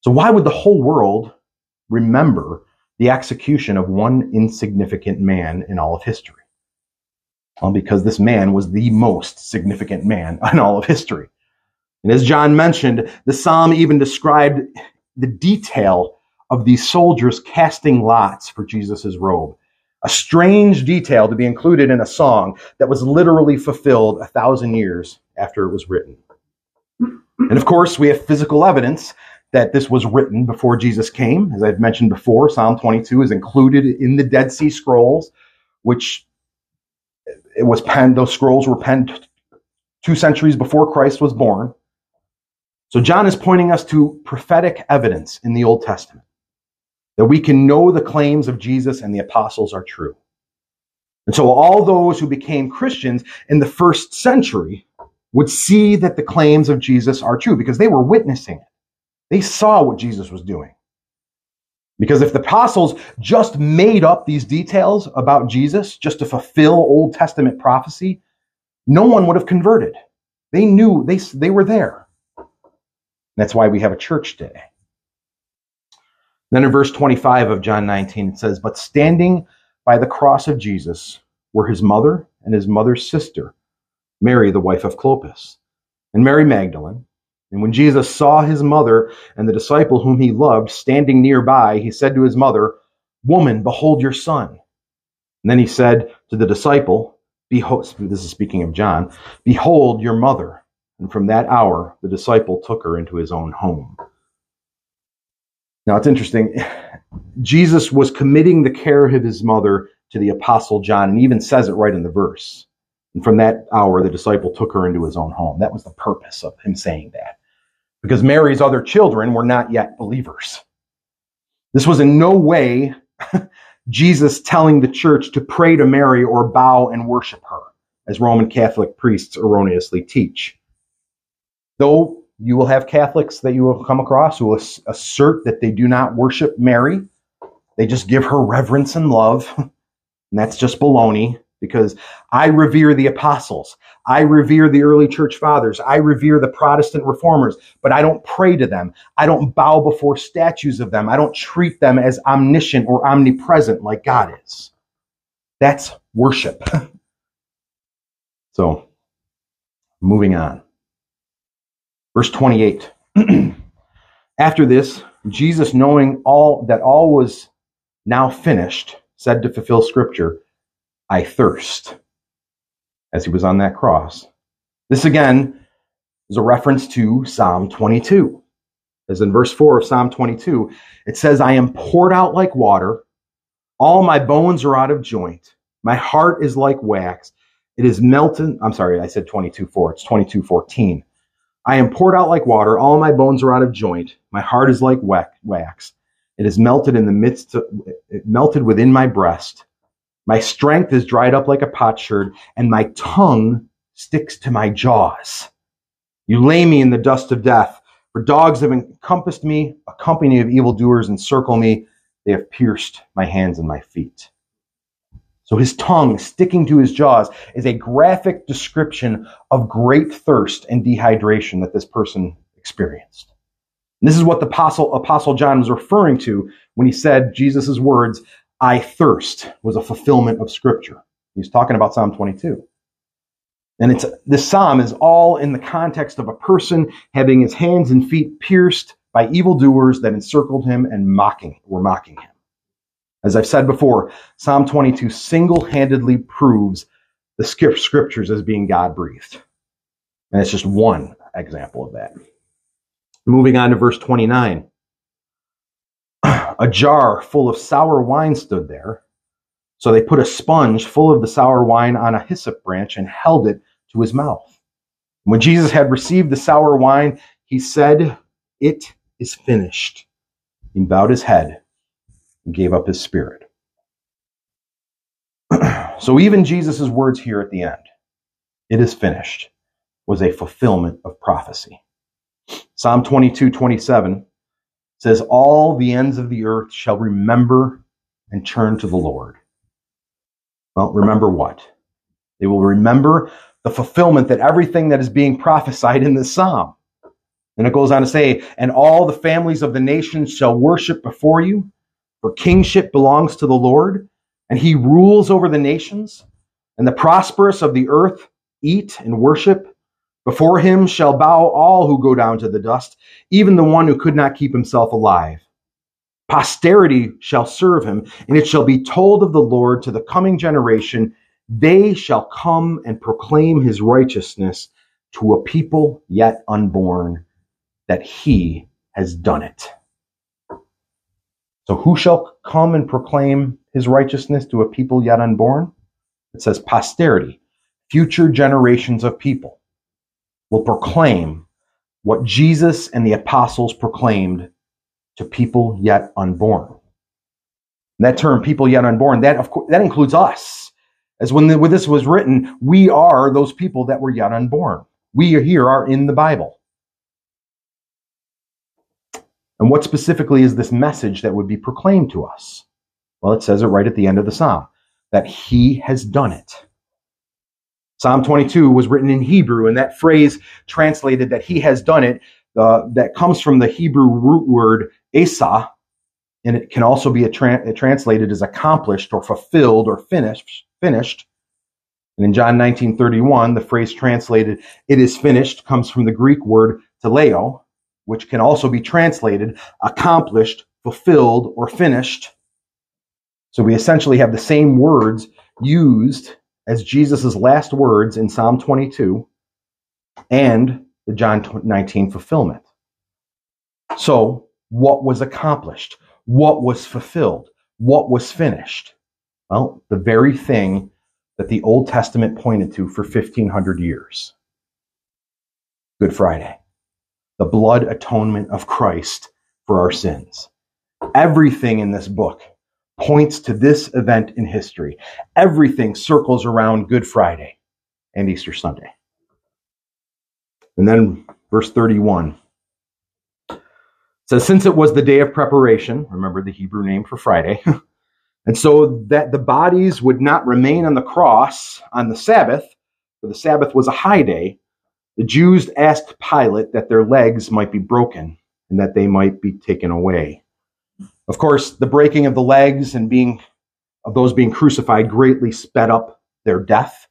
So, why would the whole world remember the execution of one insignificant man in all of history. Well, because this man was the most significant man in all of history. And as John mentioned, the psalm even described the detail of these soldiers casting lots for Jesus' robe. A strange detail to be included in a song that was literally fulfilled a thousand years after it was written. And of course, we have physical evidence that this was written before Jesus came. As I've mentioned before, Psalm 22 is included in the Dead Sea Scrolls, which it was penned, those scrolls were penned two centuries before Christ was born. So John is pointing us to prophetic evidence in the Old Testament that we can know the claims of Jesus and the apostles are true. And so all those who became Christians in the first century would see that the claims of Jesus are true because they were witnessing it. They saw what Jesus was doing. Because if the apostles just made up these details about Jesus just to fulfill Old Testament prophecy, no one would have converted. They knew they, they were there. That's why we have a church today. Then in verse 25 of John 19, it says, But standing by the cross of Jesus were his mother and his mother's sister, Mary, the wife of Clopas, and Mary Magdalene. And when Jesus saw his mother and the disciple whom he loved standing nearby, he said to his mother, Woman, behold your son. And then he said to the disciple, Behold, this is speaking of John, Behold your mother. And from that hour, the disciple took her into his own home. Now it's interesting. Jesus was committing the care of his mother to the apostle John, and even says it right in the verse. And from that hour, the disciple took her into his own home. That was the purpose of him saying that. Because Mary's other children were not yet believers. This was in no way Jesus telling the church to pray to Mary or bow and worship her, as Roman Catholic priests erroneously teach. Though you will have Catholics that you will come across who will assert that they do not worship Mary, they just give her reverence and love. And that's just baloney because I revere the apostles. I revere the early church fathers. I revere the Protestant reformers, but I don't pray to them. I don't bow before statues of them. I don't treat them as omniscient or omnipresent like God is. That's worship. so, moving on. Verse 28. After this, Jesus, knowing all that all was now finished, said to fulfill scripture, I thirst, as he was on that cross. This again is a reference to Psalm 22. As in verse 4 of Psalm 22, it says, I am poured out like water. All my bones are out of joint. My heart is like wax. It is melted. I'm sorry, I said 22 4. It's 22 14. I am poured out like water. All my bones are out of joint. My heart is like wax. It is melted in the midst of, it melted within my breast. My strength is dried up like a potsherd, and my tongue sticks to my jaws. You lay me in the dust of death, for dogs have encompassed me, a company of evildoers encircle me. They have pierced my hands and my feet. So his tongue sticking to his jaws is a graphic description of great thirst and dehydration that this person experienced. And this is what the apostle, apostle John was referring to when he said Jesus' words, I thirst was a fulfillment of scripture. He's talking about Psalm 22. And it's this psalm is all in the context of a person having his hands and feet pierced by evildoers that encircled him and mocking were mocking him. As I've said before, Psalm 22 single handedly proves the scriptures as being God breathed. And it's just one example of that. Moving on to verse 29. A jar full of sour wine stood there. So they put a sponge full of the sour wine on a hyssop branch and held it to his mouth. When Jesus had received the sour wine, he said, It is finished. He bowed his head gave up his spirit. so even Jesus' words here at the end, it is finished, was a fulfillment of prophecy. Psalm 22, 27 says, All the ends of the earth shall remember and turn to the Lord. Well, remember what? They will remember the fulfillment that everything that is being prophesied in this psalm. And it goes on to say, And all the families of the nations shall worship before you, for kingship belongs to the Lord, and he rules over the nations. and the prosperous of the earth eat and worship. Before him shall bow all who go down to the dust, even the one who could not keep himself alive. Posterity shall serve him, and it shall be told of the Lord to the coming generation. They shall come and proclaim his righteousness to a people yet unborn, that he has done it. So, who shall come and proclaim his righteousness to a people yet unborn? It says posterity, future generations of people will proclaim what Jesus and the apostles proclaimed to people yet unborn. And that term, people yet unborn, that of course, that includes us. As when, the, when this was written, we are those people that were yet unborn. We here are in the Bible. And what specifically is this message that would be proclaimed to us? Well, it says it right at the end of the psalm that he has done it. Psalm 22 was written in Hebrew, and that phrase translated that he has done it, uh, that comes from the Hebrew root word asa, and it can also be tra- translated as accomplished or fulfilled or finished. Finished. And in John 19:31, the phrase translated "it is finished" comes from the Greek word teleo, which can also be translated accomplished, fulfilled, or finished. So we essentially have the same words used as Jesus' last words in Psalm 22 and the John 19 fulfillment. So, what was accomplished? What was fulfilled? What was finished? Well, the very thing that the Old Testament pointed to for 1500 years Good Friday the blood atonement of Christ for our sins. Everything in this book points to this event in history. Everything circles around Good Friday and Easter Sunday. And then verse 31 says, Since it was the day of preparation, remember the Hebrew name for Friday, and so that the bodies would not remain on the cross on the Sabbath, for the Sabbath was a high day, the Jews asked Pilate that their legs might be broken and that they might be taken away. Of course, the breaking of the legs and being of those being crucified greatly sped up their death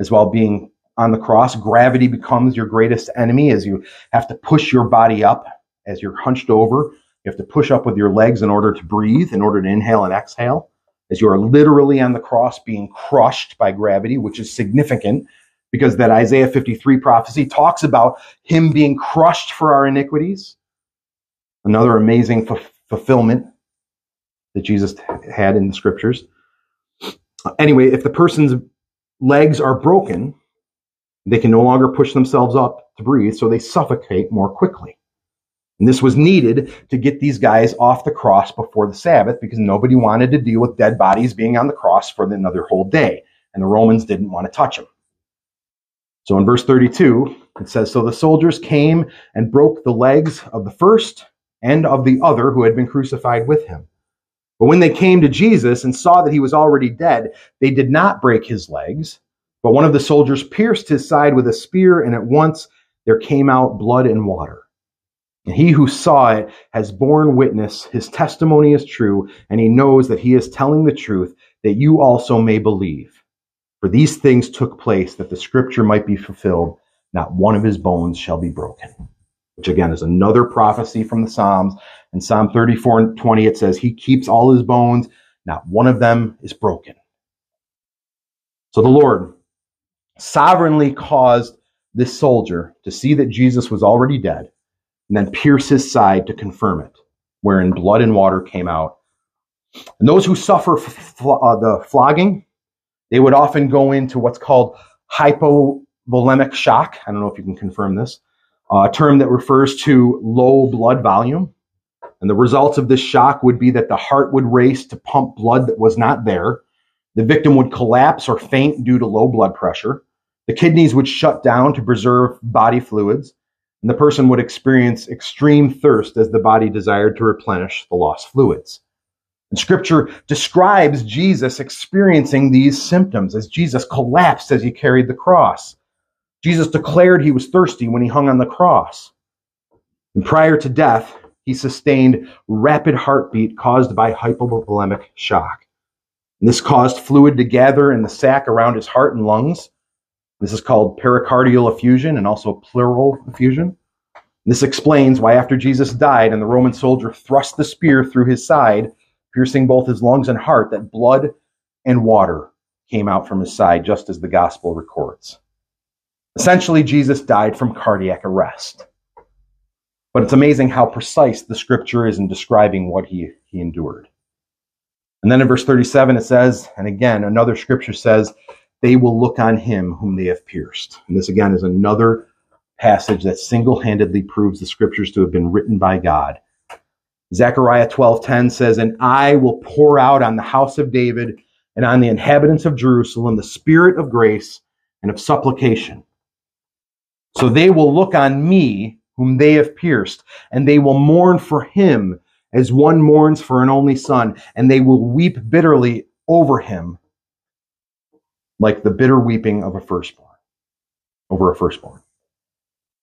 as well being on the cross. Gravity becomes your greatest enemy as you have to push your body up as you're hunched over. You have to push up with your legs in order to breathe, in order to inhale and exhale, as you are literally on the cross being crushed by gravity, which is significant because that Isaiah 53 prophecy talks about him being crushed for our iniquities. Another amazing f- fulfillment that Jesus had in the scriptures. Anyway, if the person's legs are broken, they can no longer push themselves up to breathe, so they suffocate more quickly. And this was needed to get these guys off the cross before the Sabbath because nobody wanted to deal with dead bodies being on the cross for another whole day. And the Romans didn't want to touch them. So in verse 32, it says, So the soldiers came and broke the legs of the first and of the other who had been crucified with him. But when they came to Jesus and saw that he was already dead, they did not break his legs. But one of the soldiers pierced his side with a spear, and at once there came out blood and water. And he who saw it has borne witness, his testimony is true, and he knows that he is telling the truth, that you also may believe. For these things took place that the scripture might be fulfilled. Not one of his bones shall be broken. Which again is another prophecy from the Psalms. In Psalm 34 and 20, it says, He keeps all his bones. Not one of them is broken. So the Lord sovereignly caused this soldier to see that Jesus was already dead and then pierce his side to confirm it, wherein blood and water came out. And those who suffer f- uh, the flogging, they would often go into what's called hypovolemic shock. I don't know if you can confirm this, uh, a term that refers to low blood volume. And the results of this shock would be that the heart would race to pump blood that was not there. The victim would collapse or faint due to low blood pressure. The kidneys would shut down to preserve body fluids. And the person would experience extreme thirst as the body desired to replenish the lost fluids. And scripture describes Jesus experiencing these symptoms as Jesus collapsed as he carried the cross. Jesus declared he was thirsty when he hung on the cross. And prior to death, he sustained rapid heartbeat caused by hypovolemic shock. And this caused fluid to gather in the sac around his heart and lungs. This is called pericardial effusion and also pleural effusion. This explains why, after Jesus died and the Roman soldier thrust the spear through his side, piercing both his lungs and heart, that blood and water came out from his side, just as the gospel records. Essentially, Jesus died from cardiac arrest. But it's amazing how precise the scripture is in describing what he, he endured. And then in verse 37, it says, and again, another scripture says, they will look on him whom they have pierced. And this again is another passage that single-handedly proves the scriptures to have been written by God. Zechariah 12:10 says, "And I will pour out on the house of David and on the inhabitants of Jerusalem the spirit of grace and of supplication. So they will look on me whom they have pierced, and they will mourn for him as one mourns for an only son, and they will weep bitterly over him like the bitter weeping of a firstborn, over a firstborn.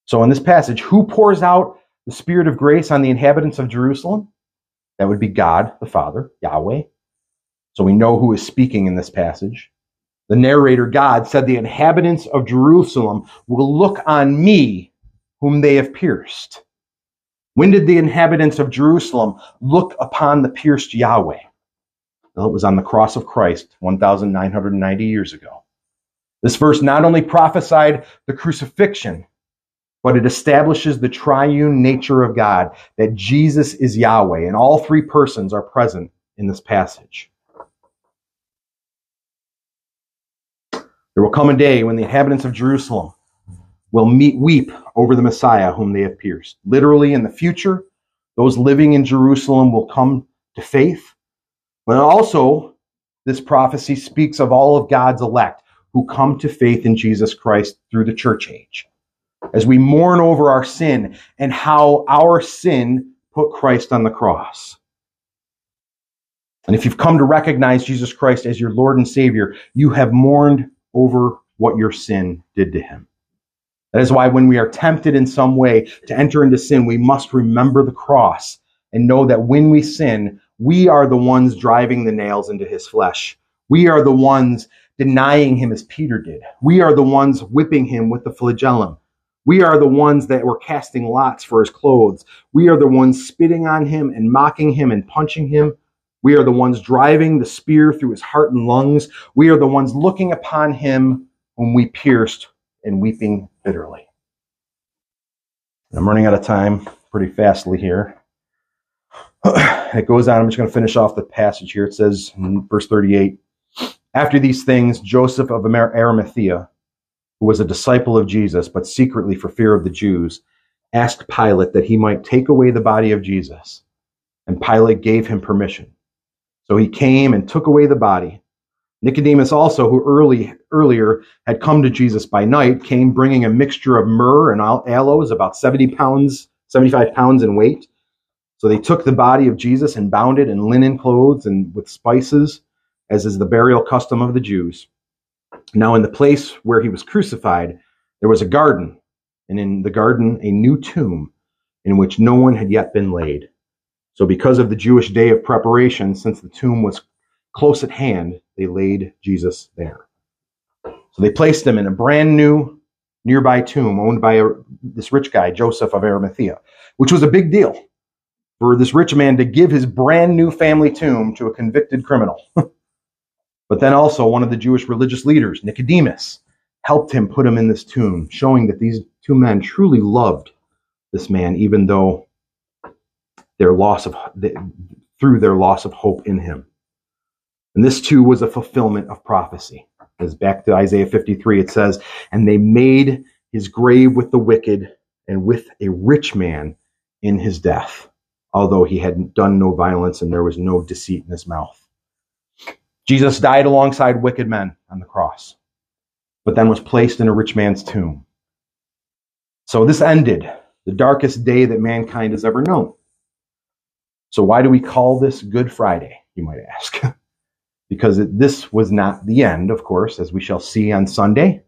So in this passage, who pours out the Spirit of grace on the inhabitants of Jerusalem? That would be God the Father, Yahweh. So we know who is speaking in this passage. The narrator, God, said, The inhabitants of Jerusalem will look on me, whom they have pierced. When did the inhabitants of Jerusalem look upon the pierced Yahweh? Well, it was on the cross of Christ 1,990 years ago. This verse not only prophesied the crucifixion, but it establishes the triune nature of God, that Jesus is Yahweh, and all three persons are present in this passage. There will come a day when the inhabitants of Jerusalem will meet, weep over the Messiah whom they have pierced. Literally, in the future, those living in Jerusalem will come to faith but also, this prophecy speaks of all of God's elect who come to faith in Jesus Christ through the church age. As we mourn over our sin and how our sin put Christ on the cross. And if you've come to recognize Jesus Christ as your Lord and Savior, you have mourned over what your sin did to him. That is why when we are tempted in some way to enter into sin, we must remember the cross and know that when we sin, we are the ones driving the nails into his flesh. We are the ones denying him as Peter did. We are the ones whipping him with the flagellum. We are the ones that were casting lots for his clothes. We are the ones spitting on him and mocking him and punching him. We are the ones driving the spear through his heart and lungs. We are the ones looking upon him whom we pierced and weeping bitterly. I'm running out of time pretty fastly here. it goes on. I'm just going to finish off the passage here. It says in verse 38 After these things, Joseph of Arimathea, who was a disciple of Jesus, but secretly for fear of the Jews, asked Pilate that he might take away the body of Jesus. And Pilate gave him permission. So he came and took away the body. Nicodemus also, who early, earlier had come to Jesus by night, came bringing a mixture of myrrh and aloes, about 70 pounds, 75 pounds in weight so they took the body of Jesus and bound it in linen clothes and with spices, as is the burial custom of the Jews. Now, in the place where he was crucified, there was a garden, and in the garden, a new tomb in which no one had yet been laid. So, because of the Jewish day of preparation, since the tomb was close at hand, they laid Jesus there. So, they placed him in a brand new nearby tomb owned by a, this rich guy, Joseph of Arimathea, which was a big deal for this rich man to give his brand new family tomb to a convicted criminal. but then also one of the Jewish religious leaders, Nicodemus, helped him put him in this tomb, showing that these two men truly loved this man, even though their loss of through their loss of hope in him. And this too was a fulfillment of prophecy. As back to Isaiah 53, it says, And they made his grave with the wicked and with a rich man in his death although he had done no violence and there was no deceit in his mouth. Jesus died alongside wicked men on the cross, but then was placed in a rich man's tomb. So this ended the darkest day that mankind has ever known. So why do we call this Good Friday, you might ask? because it, this was not the end, of course, as we shall see on Sunday.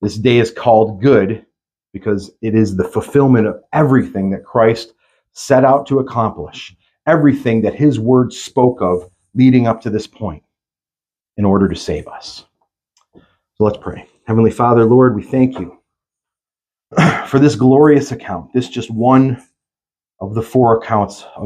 This day is called good because it is the fulfillment of everything that Christ set out to accomplish everything that his word spoke of leading up to this point. In order to save us. So let's pray. Heavenly Father, Lord, we thank you for this glorious account, this just one of the four accounts of